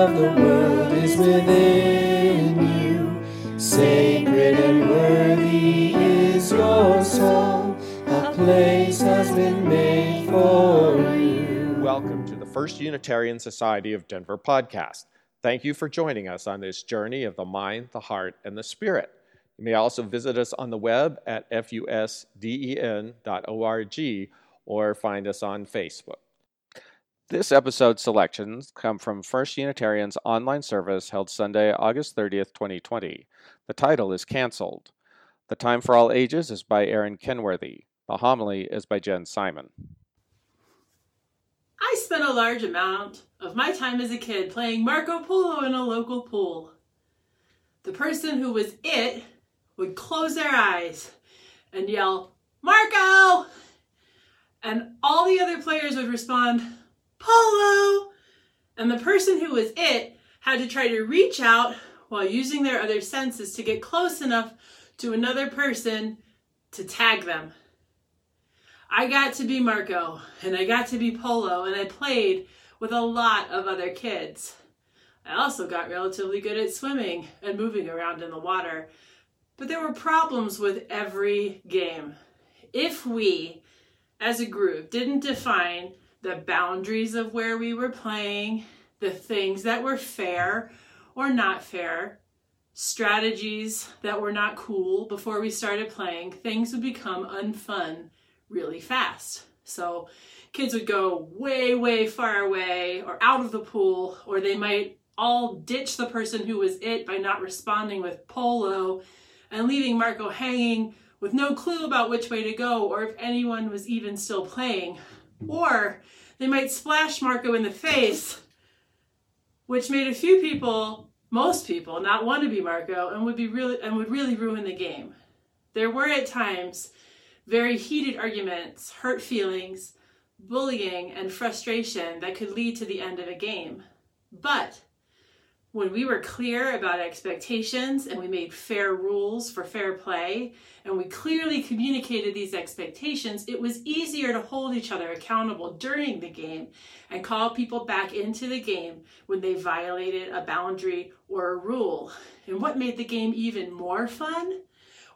of the world is within you. Sacred and worthy is your soul. A place has been made for you. Welcome to the First Unitarian Society of Denver podcast. Thank you for joining us on this journey of the mind, the heart, and the spirit. You may also visit us on the web at fusden.org or find us on Facebook. This episode's selections come from First Unitarian's online service held Sunday, August 30th, 2020. The title is Cancelled. The Time for All Ages is by Aaron Kenworthy. The homily is by Jen Simon. I spent a large amount of my time as a kid playing Marco Polo in a local pool. The person who was it would close their eyes and yell, Marco! And all the other players would respond, Polo! And the person who was it had to try to reach out while using their other senses to get close enough to another person to tag them. I got to be Marco and I got to be Polo and I played with a lot of other kids. I also got relatively good at swimming and moving around in the water. But there were problems with every game. If we, as a group, didn't define the boundaries of where we were playing, the things that were fair or not fair, strategies that were not cool before we started playing, things would become unfun really fast. So kids would go way, way far away or out of the pool, or they might all ditch the person who was it by not responding with polo and leaving Marco hanging with no clue about which way to go or if anyone was even still playing. Or they might splash Marco in the face, which made a few people, most people, not want to be Marco and would be really and would really ruin the game. There were at times very heated arguments, hurt feelings, bullying, and frustration that could lead to the end of a game. But when we were clear about expectations and we made fair rules for fair play and we clearly communicated these expectations, it was easier to hold each other accountable during the game and call people back into the game when they violated a boundary or a rule. And what made the game even more fun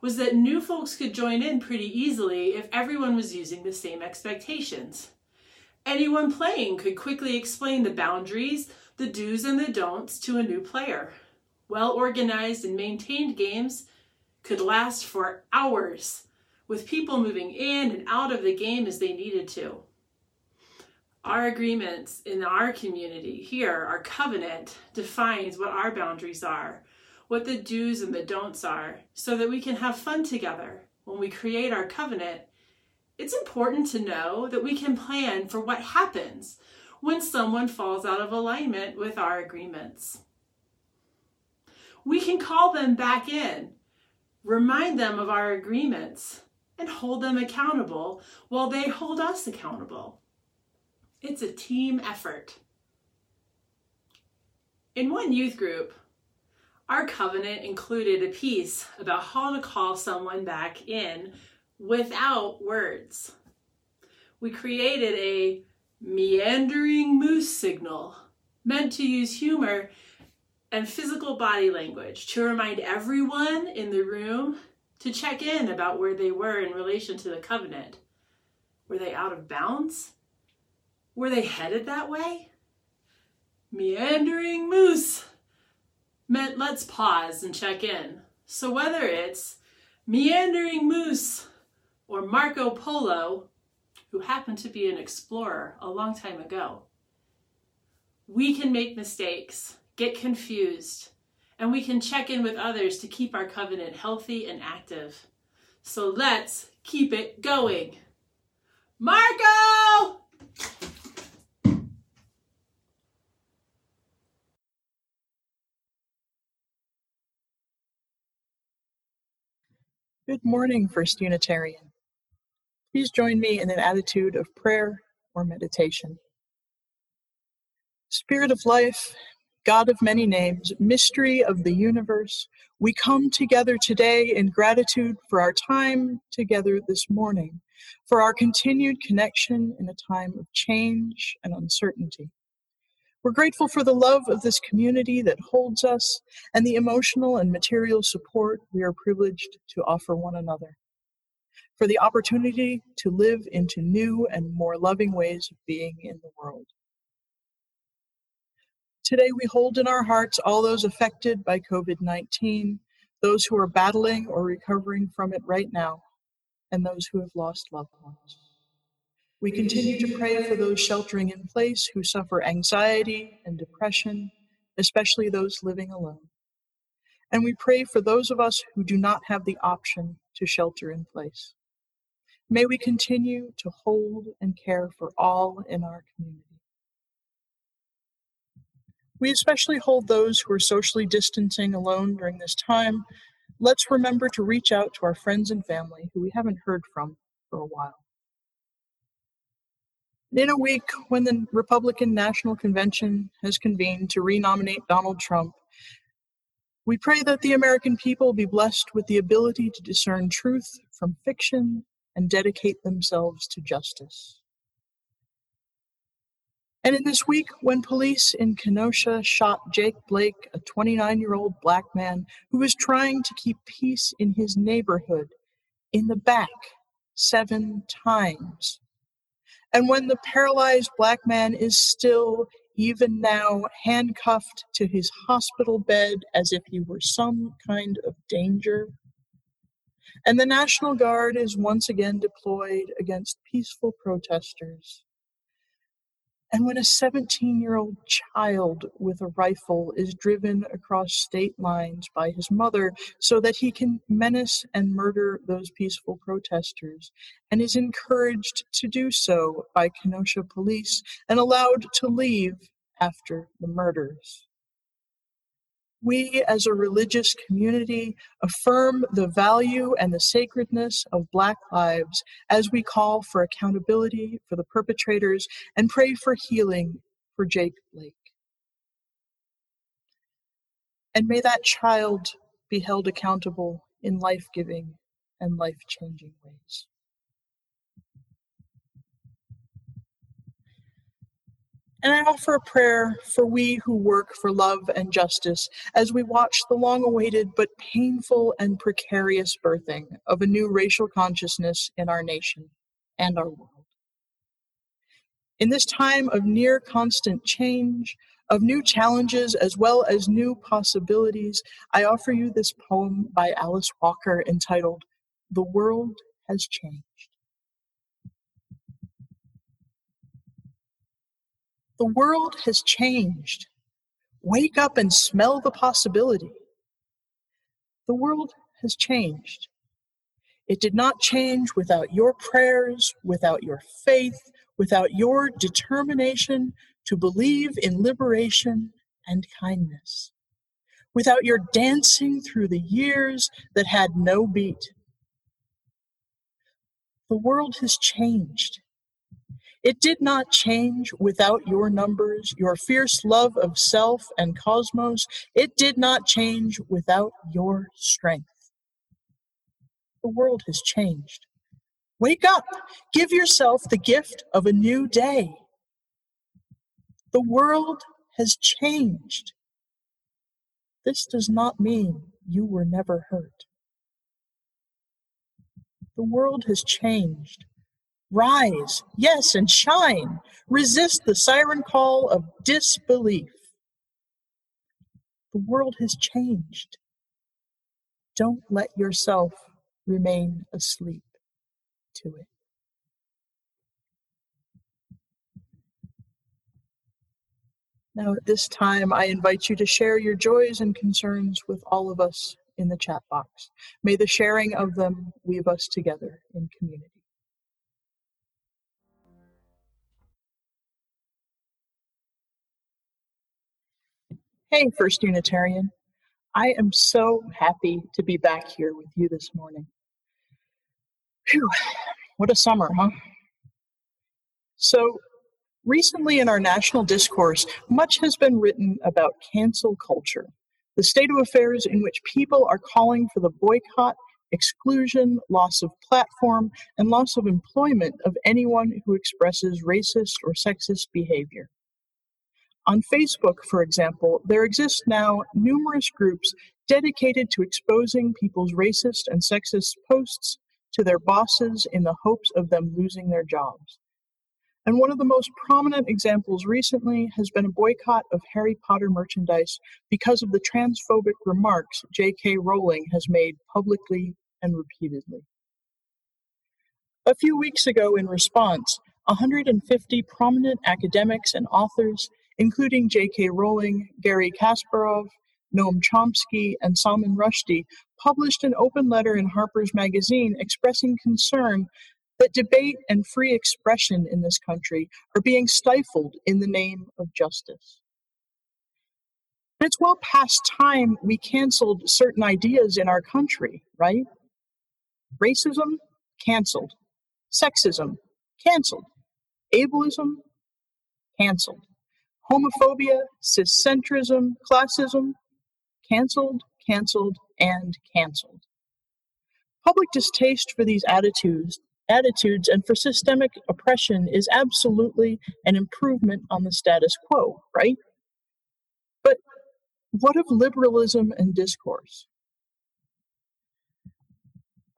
was that new folks could join in pretty easily if everyone was using the same expectations. Anyone playing could quickly explain the boundaries the do's and the don'ts to a new player. Well organized and maintained games could last for hours, with people moving in and out of the game as they needed to. Our agreements in our community here, our covenant, defines what our boundaries are, what the do's and the don'ts are, so that we can have fun together. When we create our covenant, it's important to know that we can plan for what happens when someone falls out of alignment with our agreements. We can call them back in, remind them of our agreements, and hold them accountable while they hold us accountable. It's a team effort. In one youth group, our covenant included a piece about how to call someone back in without words. We created a meandering moose signal, meant to use humor and physical body language to remind everyone in the room to check in about where they were in relation to the covenant. Were they out of bounds? Were they headed that way? Meandering moose meant let's pause and check in. So whether it's meandering moose or Marco Polo, who happened to be an explorer a long time ago. We can make mistakes, get confused, and we can check in with others to keep our covenant healthy and active. So let's keep it going. Marco! Good morning, First Unitarian. Please join me in an attitude of prayer or meditation. Spirit of life, God of many names, mystery of the universe, we come together today in gratitude for our time together this morning, for our continued connection in a time of change and uncertainty. We're grateful for the love of this community that holds us and the emotional and material support we are privileged to offer one another. For the opportunity to live into new and more loving ways of being in the world. Today, we hold in our hearts all those affected by COVID 19, those who are battling or recovering from it right now, and those who have lost loved ones. We continue to pray for those sheltering in place who suffer anxiety and depression, especially those living alone. And we pray for those of us who do not have the option to shelter in place. May we continue to hold and care for all in our community. We especially hold those who are socially distancing alone during this time. Let's remember to reach out to our friends and family who we haven't heard from for a while. In a week, when the Republican National Convention has convened to renominate Donald Trump, we pray that the American people be blessed with the ability to discern truth from fiction and dedicate themselves to justice. And in this week, when police in Kenosha shot Jake Blake, a 29 year old black man who was trying to keep peace in his neighborhood, in the back seven times, and when the paralyzed black man is still, even now, handcuffed to his hospital bed as if he were some kind of danger. And the National Guard is once again deployed against peaceful protesters. And when a 17 year old child with a rifle is driven across state lines by his mother so that he can menace and murder those peaceful protesters, and is encouraged to do so by Kenosha police and allowed to leave after the murders. We, as a religious community, affirm the value and the sacredness of Black lives as we call for accountability for the perpetrators and pray for healing for Jake Blake. And may that child be held accountable in life giving and life changing ways. And I offer a prayer for we who work for love and justice as we watch the long awaited but painful and precarious birthing of a new racial consciousness in our nation and our world. In this time of near constant change, of new challenges as well as new possibilities, I offer you this poem by Alice Walker entitled The World Has Changed. The world has changed. Wake up and smell the possibility. The world has changed. It did not change without your prayers, without your faith, without your determination to believe in liberation and kindness, without your dancing through the years that had no beat. The world has changed. It did not change without your numbers, your fierce love of self and cosmos. It did not change without your strength. The world has changed. Wake up. Give yourself the gift of a new day. The world has changed. This does not mean you were never hurt. The world has changed. Rise, yes, and shine. Resist the siren call of disbelief. The world has changed. Don't let yourself remain asleep to it. Now, at this time, I invite you to share your joys and concerns with all of us in the chat box. May the sharing of them weave us together in community. Hey, First Unitarian. I am so happy to be back here with you this morning. Phew, what a summer, huh? So, recently in our national discourse, much has been written about cancel culture, the state of affairs in which people are calling for the boycott, exclusion, loss of platform, and loss of employment of anyone who expresses racist or sexist behavior. On Facebook, for example, there exist now numerous groups dedicated to exposing people's racist and sexist posts to their bosses in the hopes of them losing their jobs. And one of the most prominent examples recently has been a boycott of Harry Potter merchandise because of the transphobic remarks J.K. Rowling has made publicly and repeatedly. A few weeks ago, in response, 150 prominent academics and authors, including J.K. Rowling, Garry Kasparov, Noam Chomsky, and Salman Rushdie, published an open letter in Harper's Magazine expressing concern that debate and free expression in this country are being stifled in the name of justice. it's well past time we canceled certain ideas in our country, right? Racism, canceled. Sexism, canceled. Ableism, canceled. Homophobia, ciscentrism, classism, canceled, canceled, and canceled. Public distaste for these attitudes attitudes and for systemic oppression is absolutely an improvement on the status quo, right? But what of liberalism and discourse?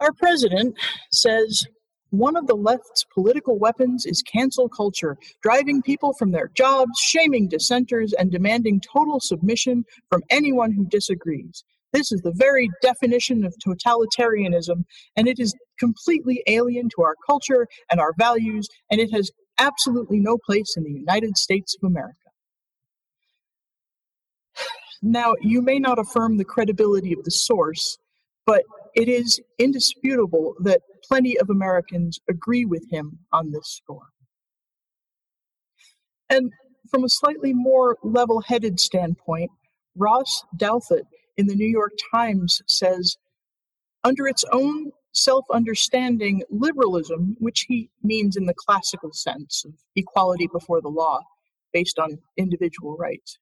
Our president says one of the left's political weapons is cancel culture, driving people from their jobs, shaming dissenters, and demanding total submission from anyone who disagrees. This is the very definition of totalitarianism, and it is completely alien to our culture and our values, and it has absolutely no place in the United States of America. Now, you may not affirm the credibility of the source, but it is indisputable that plenty of Americans agree with him on this score. And from a slightly more level headed standpoint, Ross Douthat in the New York Times says, under its own self understanding, liberalism, which he means in the classical sense of equality before the law based on individual rights,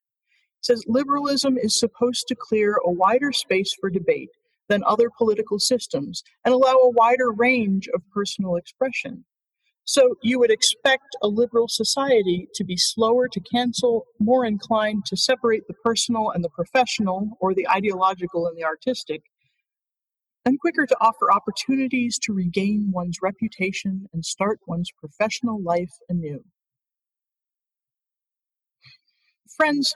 says liberalism is supposed to clear a wider space for debate than other political systems and allow a wider range of personal expression. So you would expect a liberal society to be slower to cancel, more inclined to separate the personal and the professional, or the ideological and the artistic, and quicker to offer opportunities to regain one's reputation and start one's professional life anew. Friends,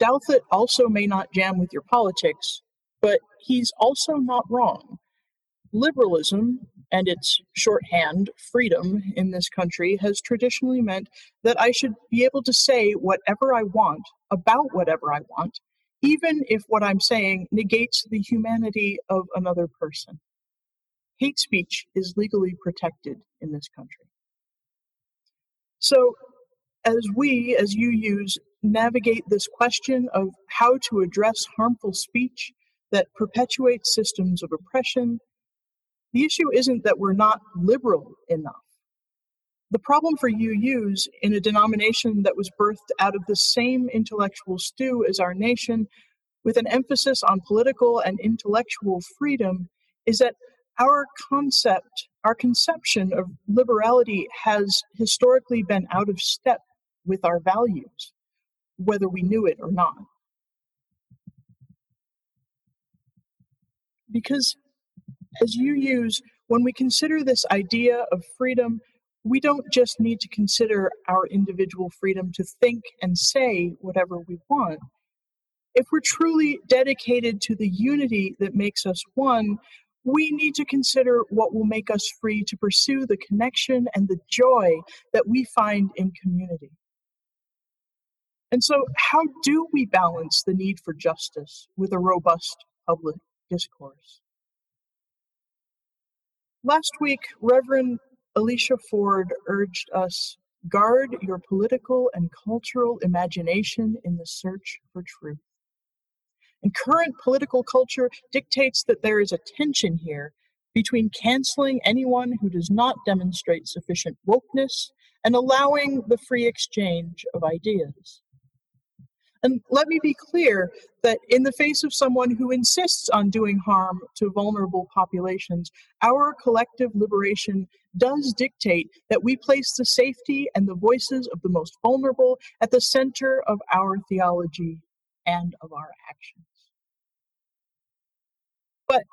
Douthat also may not jam with your politics, but he's also not wrong. Liberalism and its shorthand, freedom, in this country has traditionally meant that I should be able to say whatever I want about whatever I want, even if what I'm saying negates the humanity of another person. Hate speech is legally protected in this country. So, as we, as UUs, navigate this question of how to address harmful speech that perpetuates systems of oppression the issue isn't that we're not liberal enough. The problem for UUs in a denomination that was birthed out of the same intellectual stew as our nation, with an emphasis on political and intellectual freedom, is that our concept, our conception of liberality has historically been out of step with our values, whether we knew it or not. Because as UUs, when we consider this idea of freedom, we don't just need to consider our individual freedom to think and say whatever we want. If we're truly dedicated to the unity that makes us one, we need to consider what will make us free to pursue the connection and the joy that we find in community. And so, how do we balance the need for justice with a robust public discourse? Last week, Reverend Alicia Forde urged us guard your political and cultural imagination in the search for truth. And current political culture dictates that there is a tension here between canceling anyone who does not demonstrate sufficient wokeness and allowing the free exchange of ideas. And let me be clear that in the face of someone who insists on doing harm to vulnerable populations, our collective liberation does dictate that we place the safety and the voices of the most vulnerable at the center of our theology and of our actions. But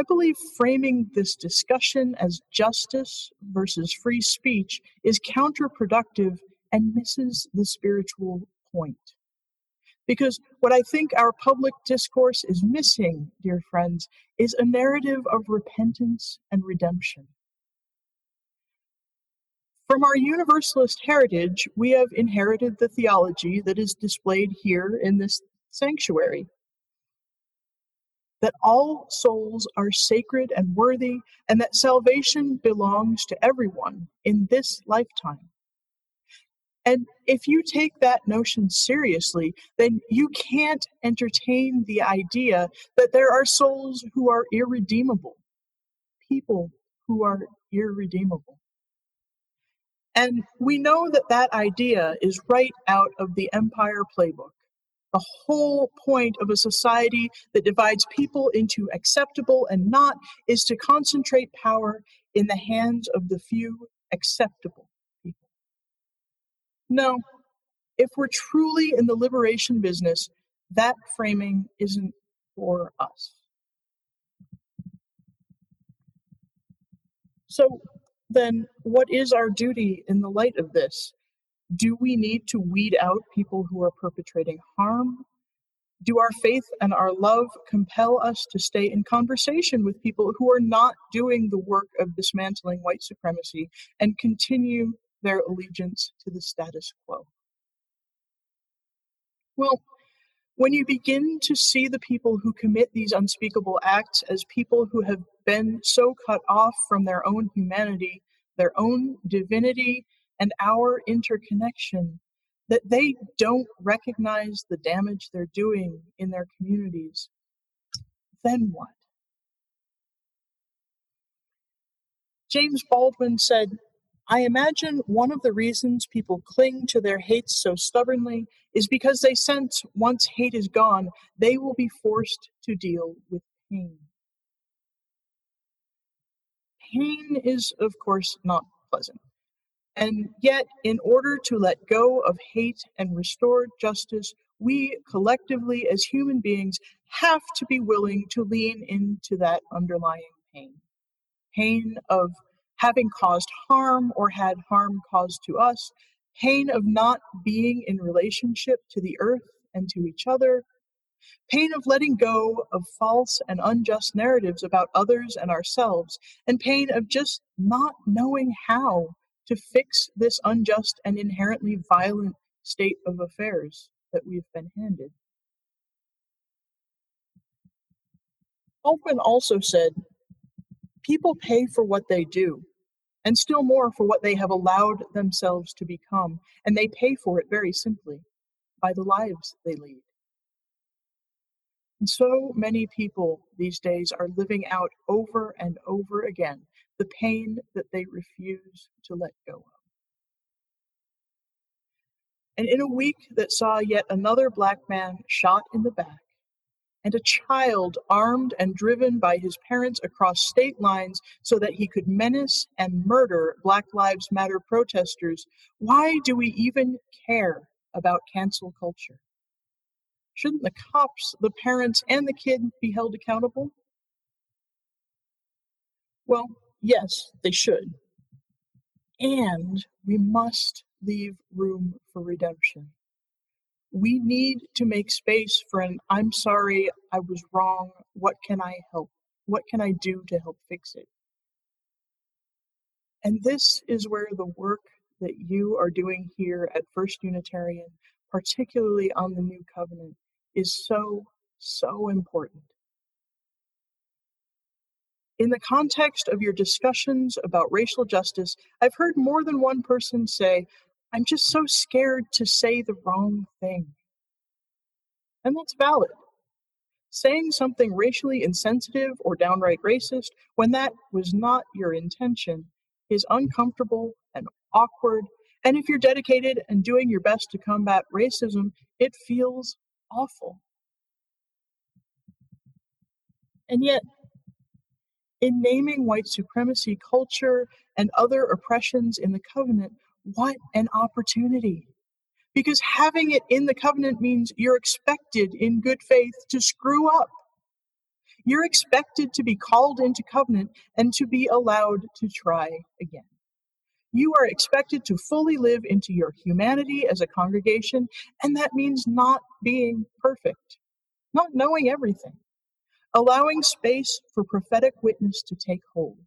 I believe framing this discussion as justice versus free speech is counterproductive and misses the spiritual point. Because what I think our public discourse is missing, dear friends, is a narrative of repentance and redemption. From our Universalist heritage, we have inherited the theology that is displayed here in this sanctuary that all souls are sacred and worthy, and that salvation belongs to everyone in this lifetime. And if you take that notion seriously, then you can't entertain the idea that there are souls who are irredeemable, people who are irredeemable. And we know that that idea is right out of the Empire playbook. The whole point of a society that divides people into acceptable and not is to concentrate power in the hands of the few acceptable. No, if we're truly in the liberation business, that framing isn't for us. So, then what is our duty in the light of this? Do we need to weed out people who are perpetrating harm? Do our faith and our love compel us to stay in conversation with people who are not doing the work of dismantling white supremacy and continue their allegiance to the status quo? Well, when you begin to see the people who commit these unspeakable acts as people who have been so cut off from their own humanity, their own divinity, and our interconnection that they don't recognize the damage they're doing in their communities, then what? James Baldwin said, I imagine one of the reasons people cling to their hates so stubbornly is because they sense once hate is gone, they will be forced to deal with pain. Pain is, of course, not pleasant. And yet, in order to let go of hate and restore justice, we collectively, as human beings, have to be willing to lean into that underlying pain pain of having caused harm or had harm caused to us, pain of not being in relationship to the earth and to each other, pain of letting go of false and unjust narratives about others and ourselves, and pain of just not knowing how to fix this unjust and inherently violent state of affairs that we've been handed. Baldwin also said, People pay for what they do, and still more for what they have allowed themselves to become, and they pay for it very simply by the lives they lead. And so many people these days are living out over and over again the pain that they refuse to let go of. And in a week that saw yet another black man shot in the back, and a child armed and driven by his parents across state lines so that he could menace and murder Black Lives Matter protesters, why do we even care about cancel culture? Shouldn't the cops, the parents, and the kid be held accountable? Well, Yes, they should. And we must leave room for redemption. We need to make space for an I'm sorry, I was wrong. What can I help? What can I do to help fix it? And this is where the work that you are doing here at First Unitarian, particularly on the New Covenant, is so, so important. In the context of your discussions about racial justice, I've heard more than one person say, I'm just so scared to say the wrong thing. And that's valid. Saying something racially insensitive or downright racist when that was not your intention is uncomfortable and awkward And if you're dedicated and doing your best to combat racism, it feels awful. And yet, in naming white supremacy culture and other oppressions in the covenant, what an opportunity! Because having it in the covenant means you're expected in good faith to screw up. You're expected to be called into covenant and to be allowed to try again. You are expected to fully live into your humanity as a congregation, and that means not being perfect, not knowing everything, allowing space for prophetic witness to take hold.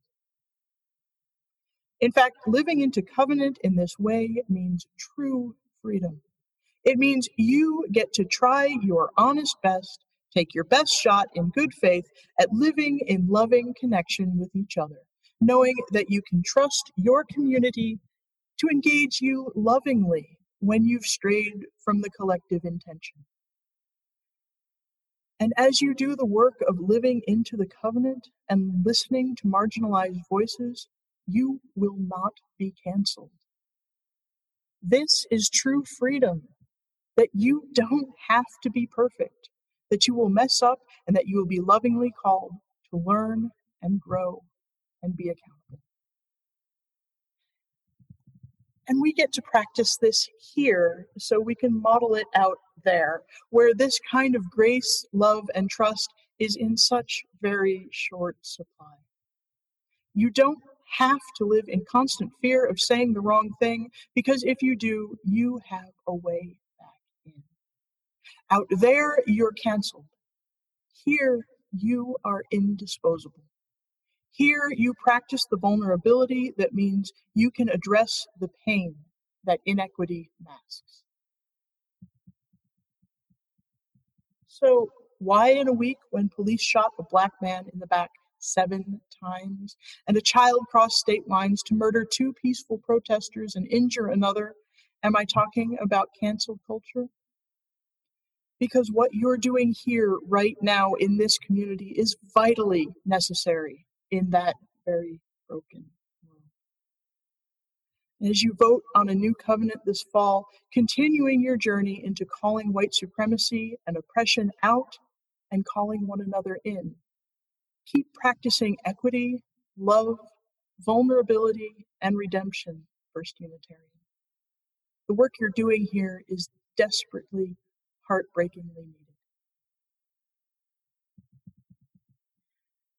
In fact, living into covenant in this way means true freedom. It means you get to try your honest best, take your best shot in good faith at living in loving connection with each other, knowing that you can trust your community to engage you lovingly when you've strayed from the collective intention. And as you do the work of living into the covenant and listening to marginalized voices, you will not be canceled. This is true freedom that you don't have to be perfect, that you will mess up, and that you will be lovingly called to learn and grow and be accountable. And we get to practice this here so we can model it out there, where this kind of grace, love, and trust is in such very short supply. You don't have to live in constant fear of saying the wrong thing because if you do, you have a way back in. Out there, you're canceled. Here, you are indisposable. Here, you practice the vulnerability that means you can address the pain that inequity masks. So, why in a week when police shot a black man in the back seven times and a child crossed state lines to murder two peaceful protesters and injure another, am I talking about cancel culture? Because what you're doing here right now in this community is vitally necessary in that very broken world. As you vote on a new covenant this fall, continuing your journey into calling white supremacy and oppression out and calling one another in, keep practicing equity, love, vulnerability, and redemption, First Unitarian. The work you're doing here is desperately, heartbreakingly needed.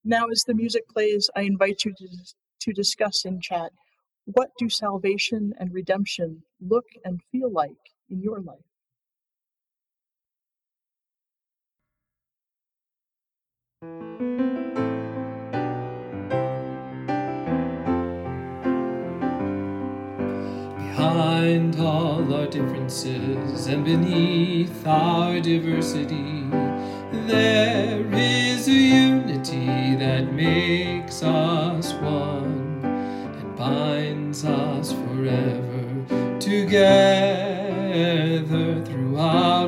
Now, as the music plays, I invite you to, to discuss in chat what do salvation and redemption look and feel like in your life? Behind all our differences and beneath our diversity, there is a unity that makes us one and binds us forever together throughout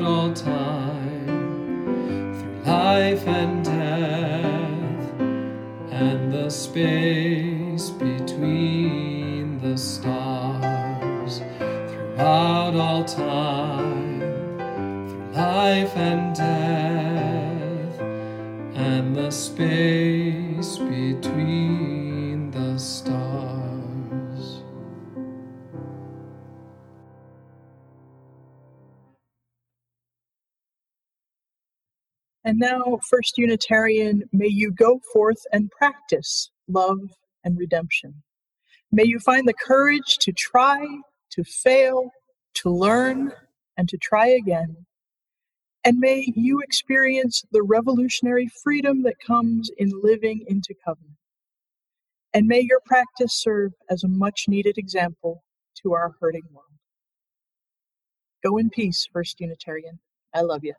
space between the stars. And now, First Unitarian, may you go forth and practice love and redemption. May you find the courage to try, to fail, to learn, and to try again and may you experience the revolutionary freedom that comes in living into covenant. And may your practice serve as a much needed example to our hurting world. Go in peace, First Unitarian. I love you.